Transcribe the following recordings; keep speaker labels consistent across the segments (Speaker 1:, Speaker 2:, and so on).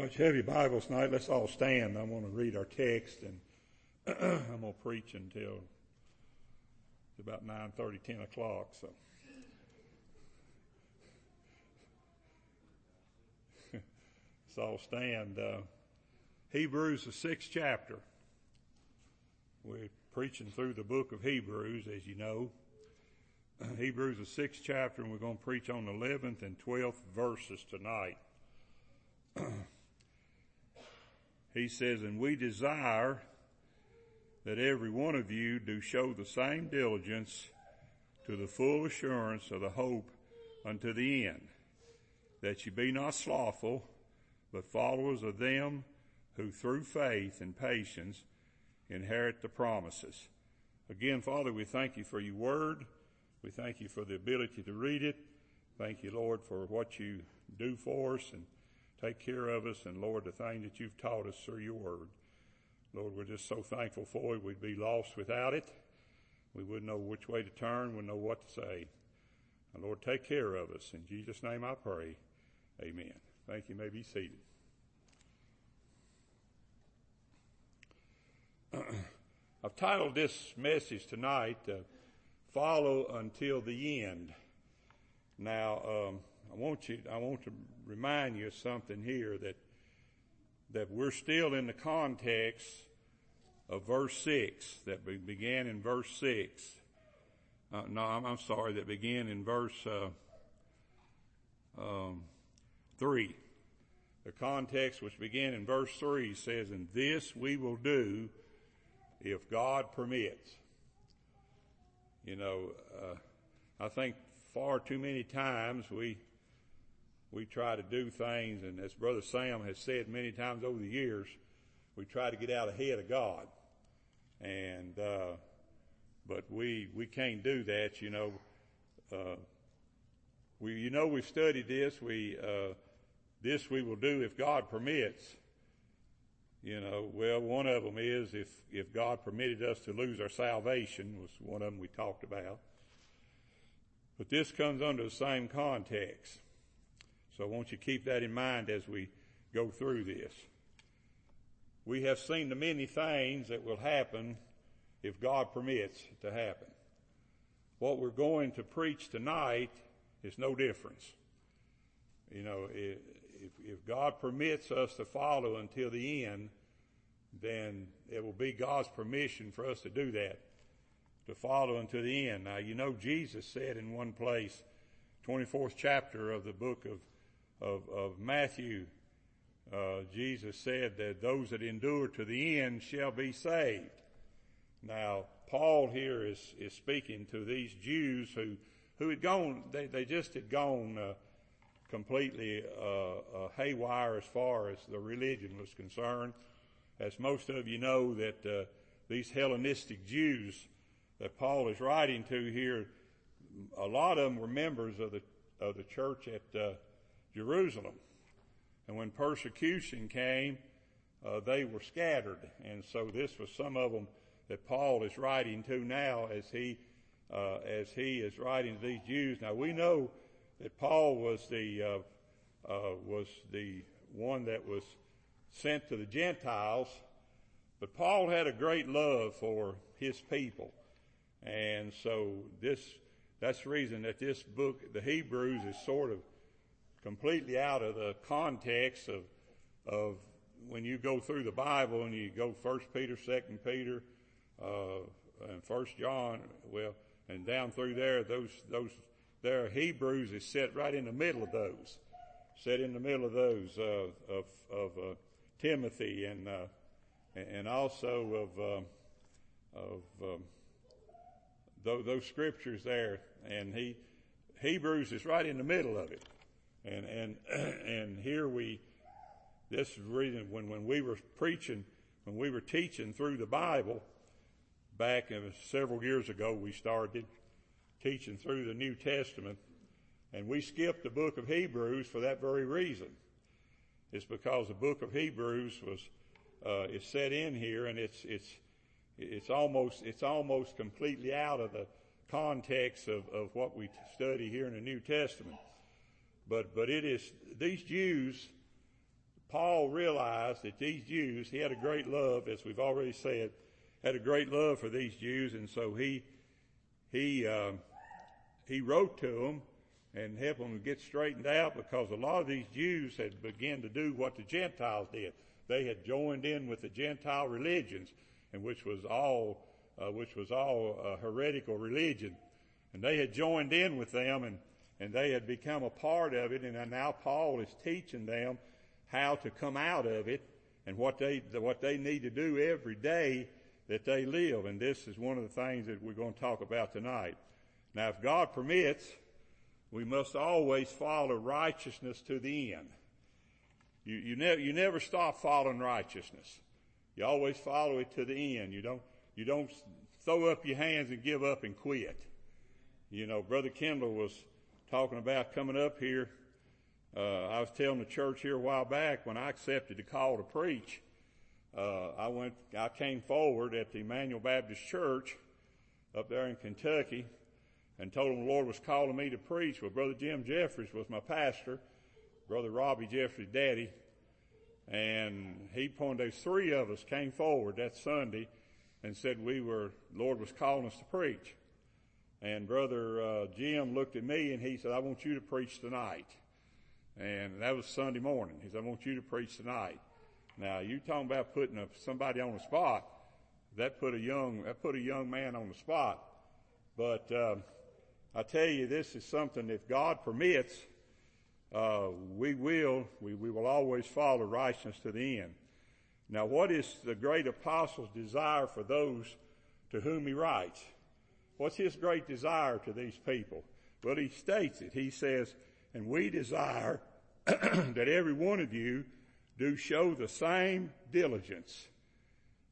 Speaker 1: All right, you have your Bibles tonight. Let's all stand. I want to read our text, and I'm going to preach until about 9.30, 10 o'clock. So, let's all stand. Uh, Hebrews, the sixth chapter. We're preaching through the book of Hebrews, as you know. Hebrews, the sixth chapter, and we're going to preach on the 11th and 12th verses tonight. he says, and we desire that every one of you do show the same diligence to the full assurance of the hope unto the end, that ye be not slothful, but followers of them who through faith and patience inherit the promises. Again, Father, we thank you for your word. We thank you for the ability to read it. Thank you, Lord, for what you do for us and take care of us. And Lord, the thing that you've taught us through your word. Lord, we're just so thankful for it. We'd be lost without it. We wouldn't know which way to turn, we wouldn't know what to say. And Lord, take care of us. In Jesus' name I pray. Amen. Thank you. you may be seated. I've titled this message tonight, uh, Follow Until the End. Now, um, I want you, I want to remind you of something here that, that we're still in the context of verse 6 that began in verse 6. Uh, no, I'm, I'm, sorry, that began in verse uh, um, 3. The context which began in verse 3 says, And this we will do if God permits. You know, uh, I think far too many times we we try to do things, and as Brother Sam has said many times over the years, we try to get out ahead of God. And, uh, but we, we can't do that, you know. Uh, we, you know, we've studied this. We, uh, this we will do if God permits. You know, well, one of them is if, if God permitted us to lose our salvation was one of them we talked about. But this comes under the same context. So I want you to keep that in mind as we go through this. We have seen the many things that will happen if God permits to happen. What we're going to preach tonight is no difference. You know, if, if God permits us to follow until the end, then it will be God's permission for us to do that, to follow until the end. Now, you know, Jesus said in one place, 24th chapter of the book of of, of Matthew, uh, Jesus said that those that endure to the end shall be saved. Now, Paul here is, is speaking to these Jews who, who had gone, they, they just had gone, uh, completely, uh, uh haywire as far as the religion was concerned. As most of you know that, uh, these Hellenistic Jews that Paul is writing to here, a lot of them were members of the, of the church at, uh, Jerusalem. And when persecution came, uh, they were scattered. And so this was some of them that Paul is writing to now as he, uh, as he is writing to these Jews. Now we know that Paul was the, uh, uh was the one that was sent to the Gentiles, but Paul had a great love for his people. And so this, that's the reason that this book, the Hebrews, is sort of completely out of the context of, of when you go through the Bible and you go First Peter, Second Peter, uh, and First John, well, and down through there, those those there Hebrews is set right in the middle of those, set in the middle of those uh, of of uh, Timothy and uh, and also of uh, of um, those, those scriptures there, and he Hebrews is right in the middle of it. And, and, and here we, this is reason when, when we were preaching, when we were teaching through the Bible, back several years ago, we started teaching through the New Testament, and we skipped the book of Hebrews for that very reason. It's because the book of Hebrews was, uh, is set in here and it's, it's, it's almost, it's almost completely out of the context of, of what we study here in the New Testament. But, but it is, these Jews, Paul realized that these Jews, he had a great love, as we've already said, had a great love for these Jews, and so he he uh, he wrote to them and helped them get straightened out because a lot of these Jews had begun to do what the Gentiles did. They had joined in with the Gentile religions, and which was all uh, which was all uh, heretical religion, and they had joined in with them, and and they had become a part of it, and now Paul is teaching them how to come out of it and what they what they need to do every day that they live. And this is one of the things that we're going to talk about tonight. Now, if God permits, we must always follow righteousness to the end. You, you, never, you never stop following righteousness. You always follow it to the end. You don't, you don't throw up your hands and give up and quit. You know, Brother Kendall was talking about coming up here. Uh, I was telling the church here a while back when I accepted the call to preach uh, I went, I came forward at the Emmanuel Baptist Church up there in Kentucky and told them the Lord was calling me to preach. Well, Brother Jim Jeffries was my pastor, Brother Robbie Jeffries' daddy, and he pointed, those three of us came forward that Sunday and said we were, Lord was calling us to preach. And Brother uh, Jim looked at me and he said, I want you to preach tonight. And that was Sunday morning. He said, I want you to preach tonight. Now, you talking about putting a, somebody on the spot. That put a young, that put a young man on the spot. But, um, I tell you, this is something, if God permits, uh, we will, we, we will always follow righteousness to the end. Now, what is the great apostle's desire for those to whom he writes? What's his great desire to these people? Well, he states it. He says, and we desire that every one of you do show the same diligence.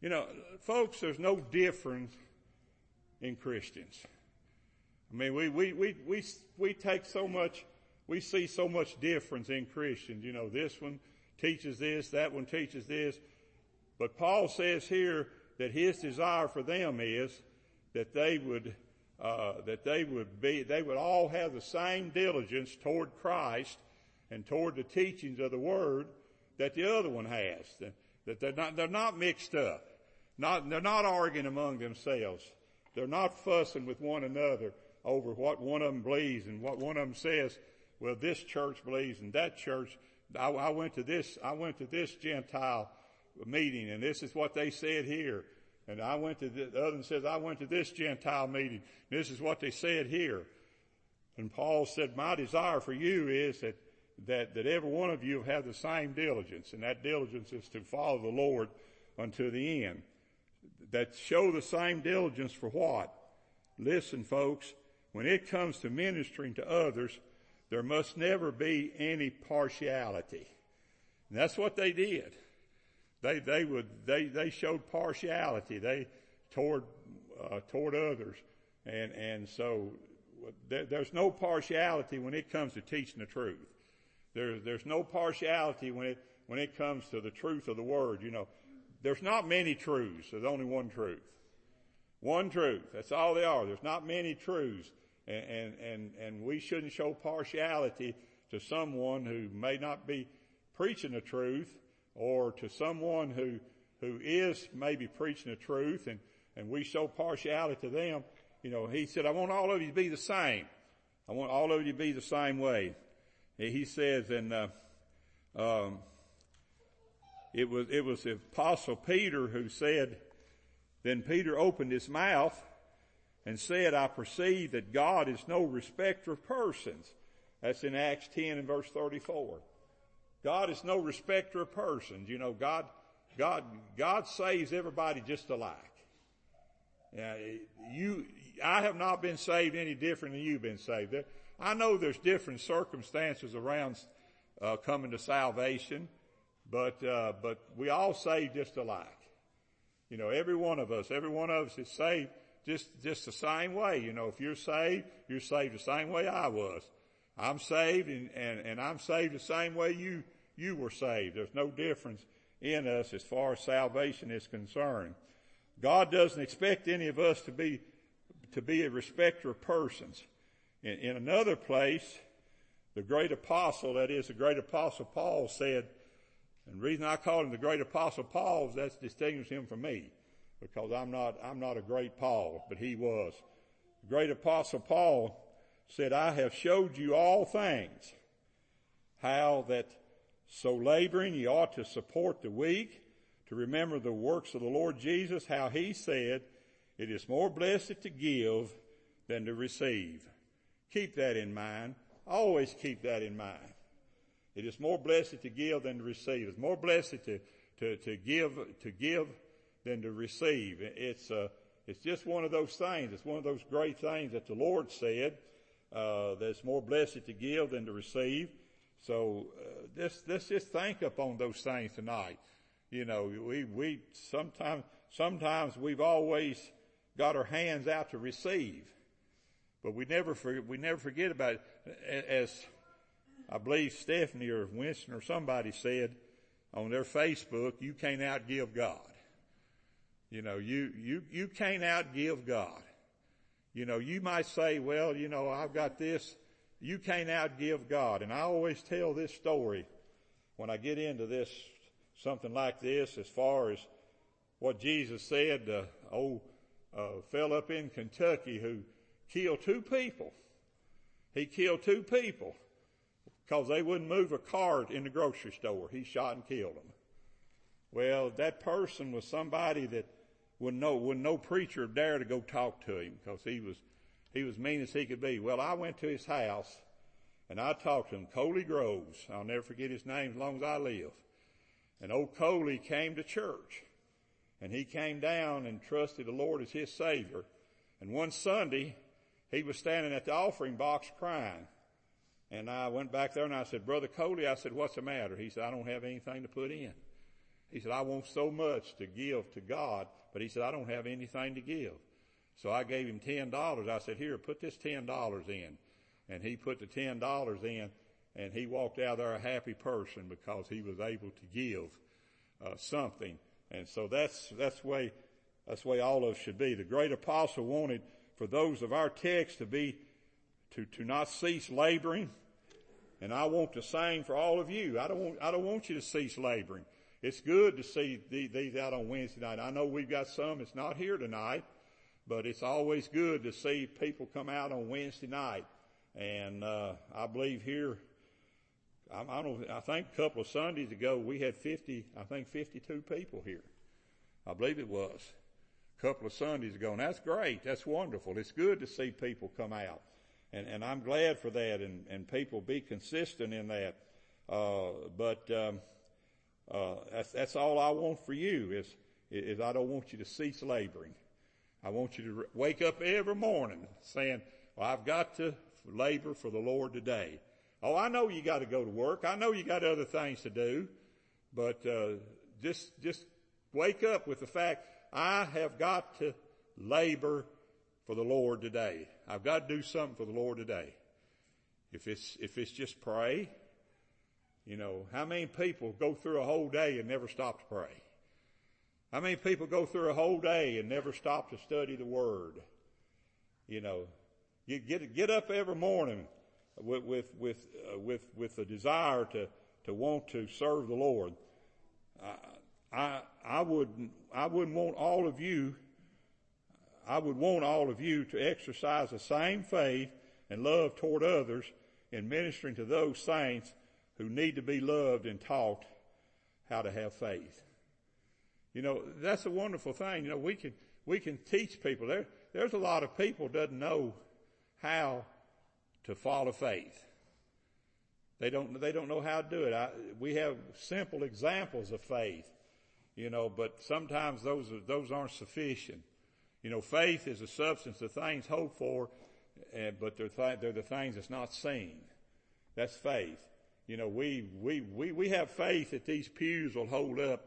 Speaker 1: You know, folks, there's no difference in Christians. I mean, we, we, we, we, we take so much, we see so much difference in Christians. You know, this one teaches this, that one teaches this. But Paul says here that his desire for them is that they would, uh, that they would be, they would all have the same diligence toward Christ and toward the teachings of the Word that the other one has. That they're not, they're not mixed up. Not, they're not arguing among themselves. They're not fussing with one another over what one of them believes and what one of them says. Well, this church believes and that church. I, I went to this, I went to this Gentile meeting and this is what they said here. And I went to the, the other one says, I went to this Gentile meeting. This is what they said here. And Paul said, my desire for you is that that, that every one of you have the same diligence, and that diligence is to follow the Lord unto the end. That show the same diligence for what? Listen, folks, when it comes to ministering to others, there must never be any partiality. And that's what they did. They, they would, they, they showed partiality. They, toward, uh, toward others. And, and so there, there's no partiality when it comes to teaching the truth. There, there's no partiality when it, when it comes to the truth of the word. You know, there's not many truths. There's only one truth. One truth. That's all they are. There's not many truths. And, and, and, and we shouldn't show partiality to someone who may not be preaching the truth or to someone who, who is maybe preaching the truth and, and we show partiality to them. You know, he said, I want all of you to be the same. I want all of you to be the same way he says and uh, um, it was it was the apostle Peter who said then Peter opened his mouth and said I perceive that God is no respecter of persons that's in Acts 10 and verse 34 God is no respecter of persons you know God God God saves everybody just alike yeah, you I have not been saved any different than you've been saved There, I know there's different circumstances around uh, coming to salvation, but uh, but we all saved just alike. You know, every one of us, every one of us is saved just just the same way. You know, if you're saved, you're saved the same way I was. I'm saved, and and, and I'm saved the same way you you were saved. There's no difference in us as far as salvation is concerned. God doesn't expect any of us to be to be a respecter of persons. In, in another place, the great apostle, that is the great apostle Paul said, And the reason I call him the great apostle Paul is that's distinguished him from me. Because I'm not, I'm not a great Paul, but he was. The great apostle Paul said, I have showed you all things, how that so laboring you ought to support the weak, to remember the works of the Lord Jesus, how he said, it is more blessed to give than to receive. Keep that in mind. Always keep that in mind. It is more blessed to give than to receive. It's more blessed to, to, to give, to give than to receive. It's, uh, it's just one of those things. It's one of those great things that the Lord said, uh, that more blessed to give than to receive. So, uh, let's, let's just think upon those things tonight. You know, we, we, sometimes, sometimes we've always got our hands out to receive. But we never forget, we never forget about it. As I believe Stephanie or Winston or somebody said on their Facebook, you can't outgive God. You know, you, you, you can't outgive God. You know, you might say, well, you know, I've got this. You can't outgive God. And I always tell this story when I get into this, something like this, as far as what Jesus said, the old uh, fell up in Kentucky who killed two people. He killed two people because they wouldn't move a cart in the grocery store. He shot and killed them. Well, that person was somebody that would no, would no preacher dare to go talk to him because he was, he was mean as he could be. Well, I went to his house and I talked to him, Coley Groves. I'll never forget his name as long as I live. And old Coley came to church and he came down and trusted the Lord as his Savior. And one Sunday, he was standing at the offering box crying. And I went back there and I said, Brother Coley, I said, what's the matter? He said, I don't have anything to put in. He said, I want so much to give to God, but he said, I don't have anything to give. So I gave him ten dollars. I said, here, put this ten dollars in. And he put the ten dollars in and he walked out there a happy person because he was able to give uh, something. And so that's, that's the way, that's the way all of us should be. The great apostle wanted for those of our text to be, to, to not cease laboring. And I want the same for all of you. I don't want, I don't want you to cease laboring. It's good to see these out on Wednesday night. I know we've got some that's not here tonight, but it's always good to see people come out on Wednesday night. And, uh, I believe here, I, I don't, I think a couple of Sundays ago we had 50, I think 52 people here. I believe it was a couple of Sundays ago. And that's great. That's wonderful. It's good to see people come out. And, and I'm glad for that and, and people be consistent in that. Uh, but, um, uh, that's, that's all I want for you is, is I don't want you to cease laboring. I want you to wake up every morning saying, well, I've got to labor for the Lord today. Oh, I know you got to go to work. I know you got other things to do, but uh, just just wake up with the fact I have got to labor for the Lord today. I've got to do something for the Lord today. If it's if it's just pray, you know, how many people go through a whole day and never stop to pray? How many people go through a whole day and never stop to study the Word? You know, you get get up every morning with with with uh, with with a desire to to want to serve the Lord. I, I I would I wouldn't want all of you. I would want all of you to exercise the same faith and love toward others in ministering to those saints who need to be loved and taught how to have faith. You know, that's a wonderful thing. You know, we can, we can teach people. There, there's a lot of people doesn't know how to follow faith. They don't, they don't know how to do it. I, we have simple examples of faith, you know, but sometimes those, are, those aren't sufficient. You know, faith is a substance of things hoped for, uh, but they're, th- they're the things that's not seen. That's faith. You know, we, we, we, we have faith that these pews will hold up.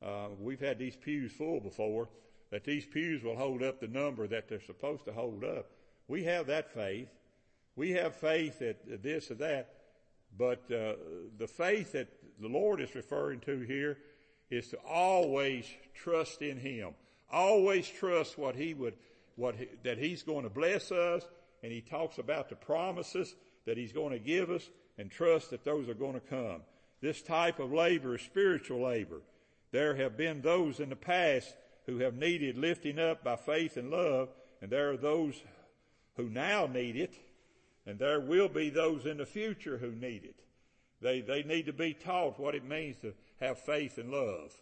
Speaker 1: Uh, we've had these pews full before, that these pews will hold up the number that they're supposed to hold up. We have that faith. We have faith that this or that, but uh, the faith that the Lord is referring to here is to always trust in Him. Always trust what He would, what he, that He's going to bless us, and He talks about the promises that He's going to give us, and trust that those are going to come. this type of labor is spiritual labor. There have been those in the past who have needed lifting up by faith and love, and there are those who now need it, and there will be those in the future who need it. They, they need to be taught what it means to have faith and love.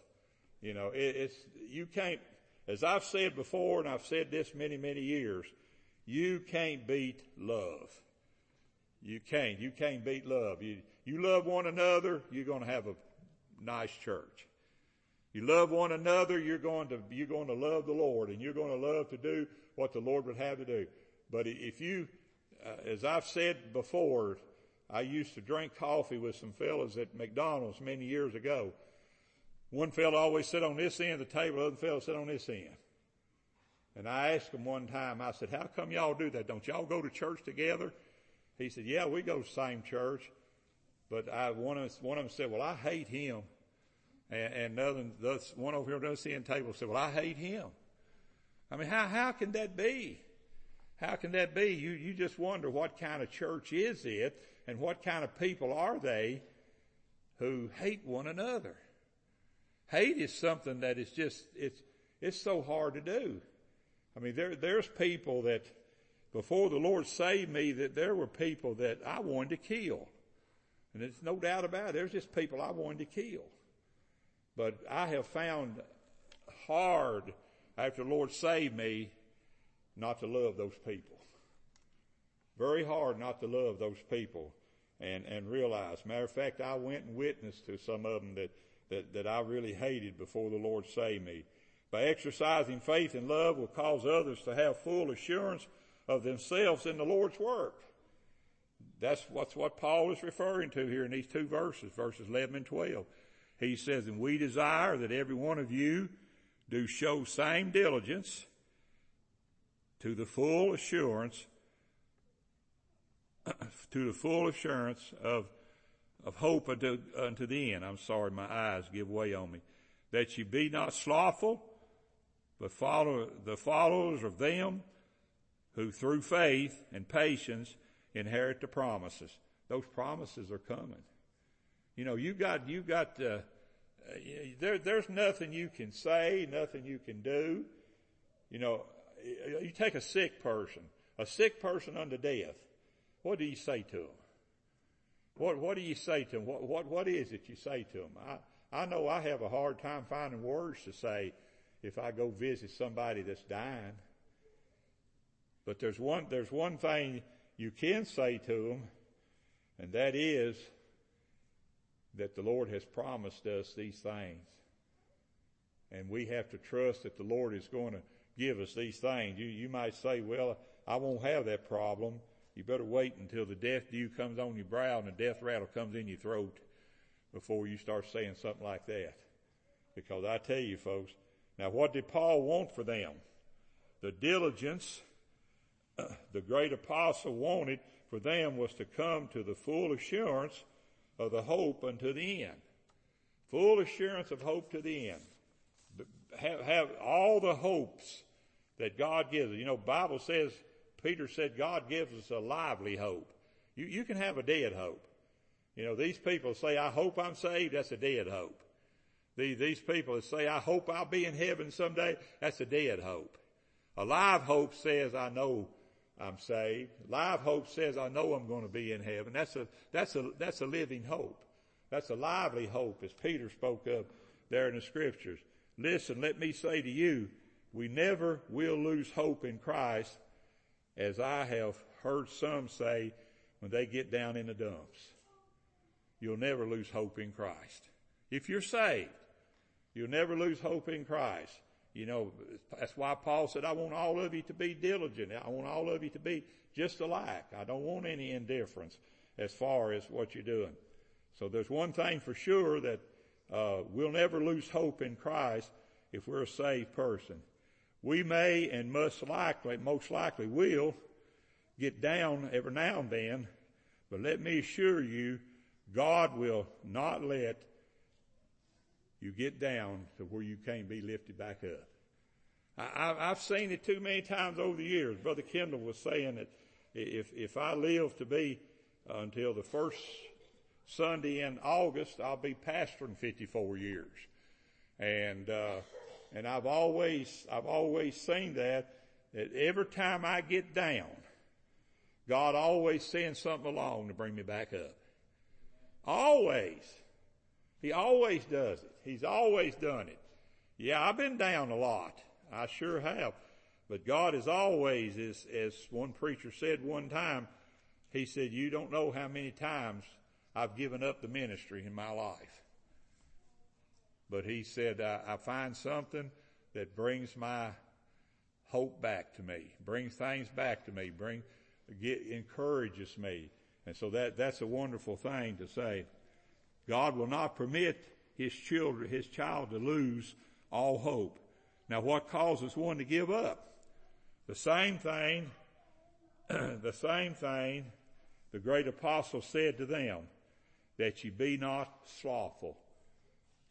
Speaker 1: You know, it, it's, you can't, as I've said before, and I've said this many, many years, you can't beat love. You can't. You can't beat love. You, you love one another, you're going to have a nice church. You love one another, you're going to, you're going to love the Lord and you're going to love to do what the Lord would have to do. But if you, uh, as I've said before, I used to drink coffee with some fellows at McDonald's many years ago. One fellow always sit on this end of the table, the other fellow sit on this end. And I asked him one time, I said, how come y'all do that? Don't y'all go to church together? He said, yeah, we go to the same church. But I, one of, one of them said, well, I hate him. And, and another, one over here on the end table said, well, I hate him. I mean, how, how can that be? How can that be? You, you just wonder what kind of church is it and what kind of people are they who hate one another? Hate is something that is just, it's, it's so hard to do. I mean, there, there's people that before the Lord saved me that there were people that I wanted to kill. And there's no doubt about it. There's just people I wanted to kill. But I have found hard after the Lord saved me not to love those people. Very hard not to love those people and, and realize. Matter of fact, I went and witnessed to some of them that, that, that I really hated before the Lord saved me. By exercising faith and love will cause others to have full assurance of themselves in the Lord's work. That's what's what Paul is referring to here in these two verses, verses 11 and 12. He says, and we desire that every one of you do show same diligence to the full assurance, to the full assurance of, of hope unto, unto the end. I'm sorry, my eyes give way on me. That you be not slothful, but follow the followers of them who through faith and patience inherit the promises. Those promises are coming. You know, you got, you got, uh, there, there's nothing you can say, nothing you can do. You know, you take a sick person, a sick person unto death. What do you say to him? What, what do you say to him? What, what, what is it you say to him? I, I know I have a hard time finding words to say if I go visit somebody that's dying. But there's one, there's one thing you can say to them, and that is that the Lord has promised us these things. And we have to trust that the Lord is going to give us these things. You, you might say, well, I won't have that problem. You better wait until the death dew comes on your brow and the death rattle comes in your throat before you start saying something like that. Because I tell you folks, now what did Paul want for them? The diligence the great apostle wanted for them was to come to the full assurance of the hope unto the end. Full assurance of hope to the end. Have, have all the hopes that God gives. You know, Bible says, Peter said God gives us a lively hope. You, you can have a dead hope. You know, these people say, I hope I'm saved, that's a dead hope. These, these people that say, I hope I'll be in heaven someday, that's a dead hope. A live hope says, I know I'm saved. Live hope says, I know I'm going to be in heaven. That's a, that's a, that's a living hope. That's a lively hope as Peter spoke of there in the scriptures. Listen, let me say to you, we never will lose hope in Christ as I have heard some say when they get down in the dumps. You'll never lose hope in Christ. If you're saved, you'll never lose hope in Christ. You know, that's why Paul said, I want all of you to be diligent. I want all of you to be just alike. I don't want any indifference as far as what you're doing. So there's one thing for sure that uh, we'll never lose hope in Christ if we're a saved person. We may and must likely, most likely will get down every now and then, but let me assure you, God will not let you get down to where you can't be lifted back up. I, have seen it too many times over the years. Brother Kendall was saying that if, if I live to be uh, until the first Sunday in August, I'll be pastoring 54 years. And, uh, and I've always, I've always seen that, that every time I get down, God always sends something along to bring me back up. Always. He always does it. He's always done it. Yeah, I've been down a lot. I sure have. But God is always, as, as one preacher said one time, he said, you don't know how many times I've given up the ministry in my life. But he said, I, I find something that brings my hope back to me, brings things back to me, bring, get, encourages me. And so that, that's a wonderful thing to say. God will not permit his children, his child to lose all hope. Now what causes one to give up? The same thing, the same thing the great apostle said to them, that you be not slothful.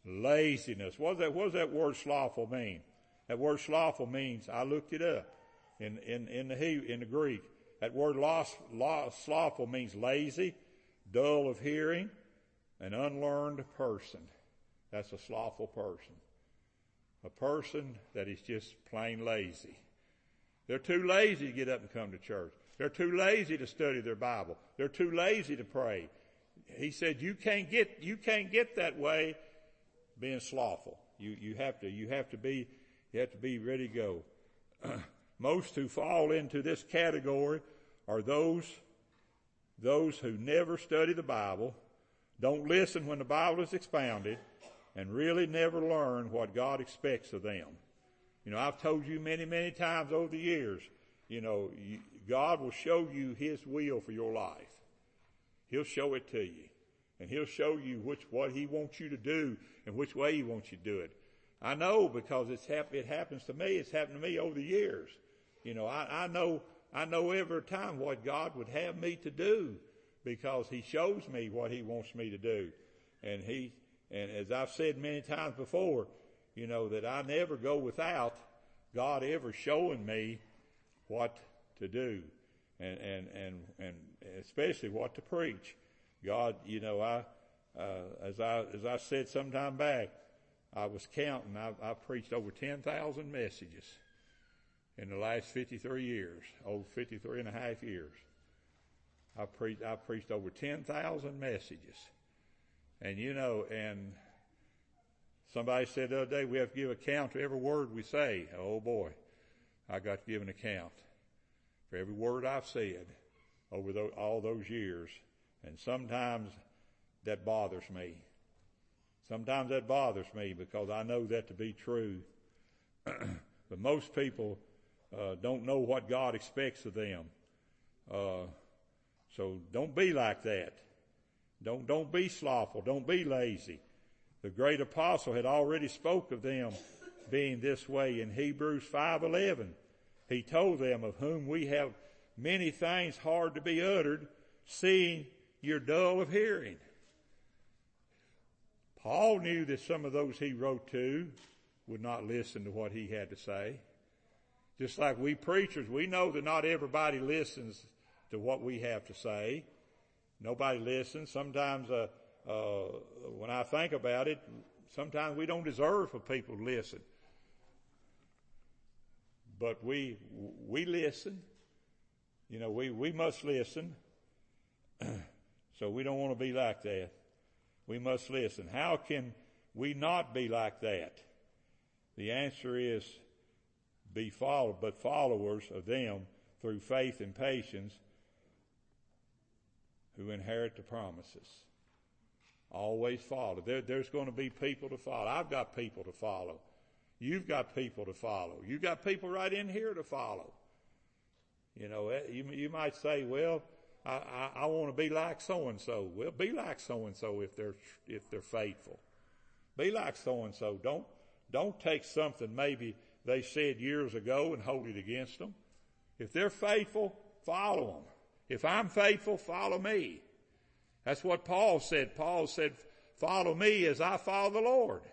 Speaker 1: Laziness. What does that, what does that word slothful mean? That word slothful means, I looked it up in, in, in the, in the Greek. That word lost, slothful means lazy, dull of hearing, an unlearned person. That's a slothful person. A person that is just plain lazy. They're too lazy to get up and come to church. They're too lazy to study their Bible. They're too lazy to pray. He said you can't get, you can't get that way being slothful. You, you have to, you have to be, you have to be ready to go. Most who fall into this category are those, those who never study the Bible, don't listen when the Bible is expounded, and really never learn what God expects of them. You know, I've told you many, many times over the years, you know, you, God will show you His will for your life. He'll show it to you. And He'll show you which, what He wants you to do and which way He wants you to do it. I know because it's hap- it happens to me. It's happened to me over the years. You know, I, I know, I know every time what God would have me to do because He shows me what He wants me to do. And He, and as I've said many times before, you know, that I never go without God ever showing me what to do and, and, and, and especially what to preach. God, you know, I, uh, as I, as I said some time back, I was counting, I, I preached over 10,000 messages in the last 53 years, over 53 and a half years. I preached, I preached over 10,000 messages. And you know, and somebody said the other day, we have to give account to every word we say. Oh boy, I got to give an account for every word I've said over all those years. And sometimes that bothers me. Sometimes that bothers me because I know that to be true. but most people uh, don't know what God expects of them. Uh, so don't be like that. Don't don't be slothful. Don't be lazy. The great apostle had already spoke of them being this way in Hebrews 5:11. He told them of whom we have many things hard to be uttered, seeing you're dull of hearing. Paul knew that some of those he wrote to would not listen to what he had to say. Just like we preachers, we know that not everybody listens to what we have to say. Nobody listens. Sometimes, uh, uh, when I think about it, sometimes we don't deserve for people to listen. But we, we listen. You know, we, we must listen. so we don't want to be like that. We must listen. How can we not be like that? The answer is be followed, but followers of them through faith and patience who inherit the promises. Always follow. There, there's going to be people to follow. I've got people to follow. You've got people to follow. You've got people right in here to follow. You know, eh, you, you might say, well, I, I, I want to be like so and so. Well, be like so and so if they're, if they're faithful. Be like so and so. Don't, don't take something maybe they said years ago and hold it against them. If they're faithful, follow them. If I'm faithful, follow me. That's what Paul said. Paul said, follow me as I follow the Lord.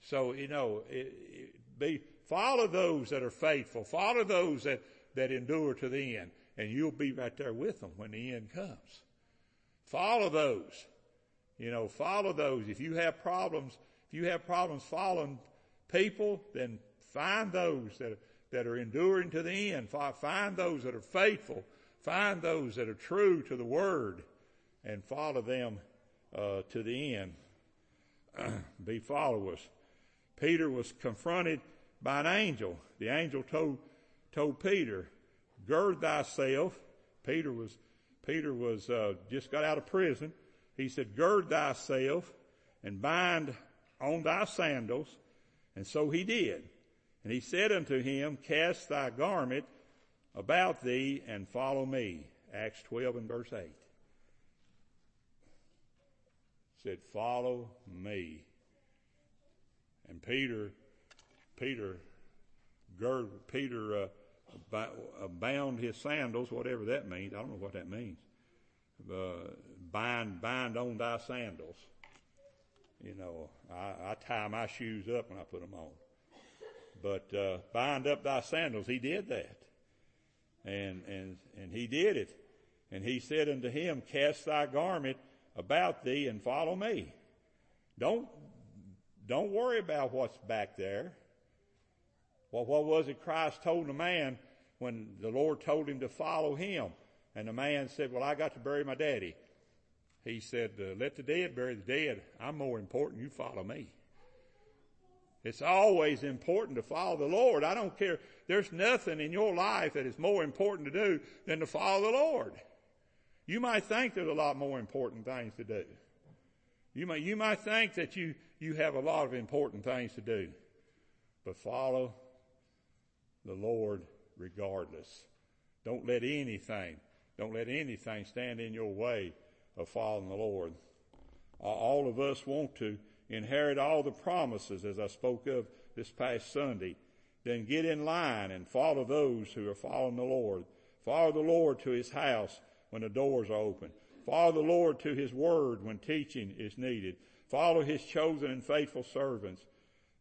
Speaker 1: So, you know, it, it, be, follow those that are faithful. Follow those that, that endure to the end. And you'll be right there with them when the end comes. Follow those. You know, follow those. If you have problems, if you have problems following people, then find those that, that are enduring to the end. Find those that are faithful. Find those that are true to the word and follow them uh, to the end. Be followers. Peter was confronted by an angel. The angel told told Peter, "Gird thyself." Peter was Peter was uh, just got out of prison. He said, "Gird thyself and bind on thy sandals." And so he did. And he said unto him, "Cast thy garment about thee and follow me." Acts 12 and verse 8 said, follow me. And Peter, Peter, gird, Peter, uh, bound his sandals, whatever that means. I don't know what that means. Uh, bind, bind on thy sandals. You know, I, I tie my shoes up when I put them on. But, uh, bind up thy sandals. He did that. And, and, and he did it. And he said unto him, cast thy garment about thee and follow me. Don't, don't worry about what's back there. Well, what was it Christ told the man when the Lord told him to follow him? And the man said, well, I got to bury my daddy. He said, uh, let the dead bury the dead. I'm more important. You follow me. It's always important to follow the Lord. I don't care. There's nothing in your life that is more important to do than to follow the Lord. You might think there's a lot more important things to do. You might, you might think that you, you have a lot of important things to do. But follow the Lord regardless. Don't let anything, don't let anything stand in your way of following the Lord. All of us want to inherit all the promises as I spoke of this past Sunday. Then get in line and follow those who are following the Lord. Follow the Lord to his house when the doors are open. Follow the Lord to His Word when teaching is needed. Follow His chosen and faithful servants.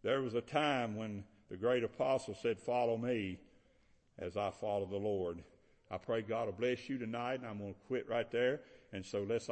Speaker 1: There was a time when the great apostle said, follow me as I follow the Lord. I pray God will bless you tonight and I'm going to quit right there. And so let's all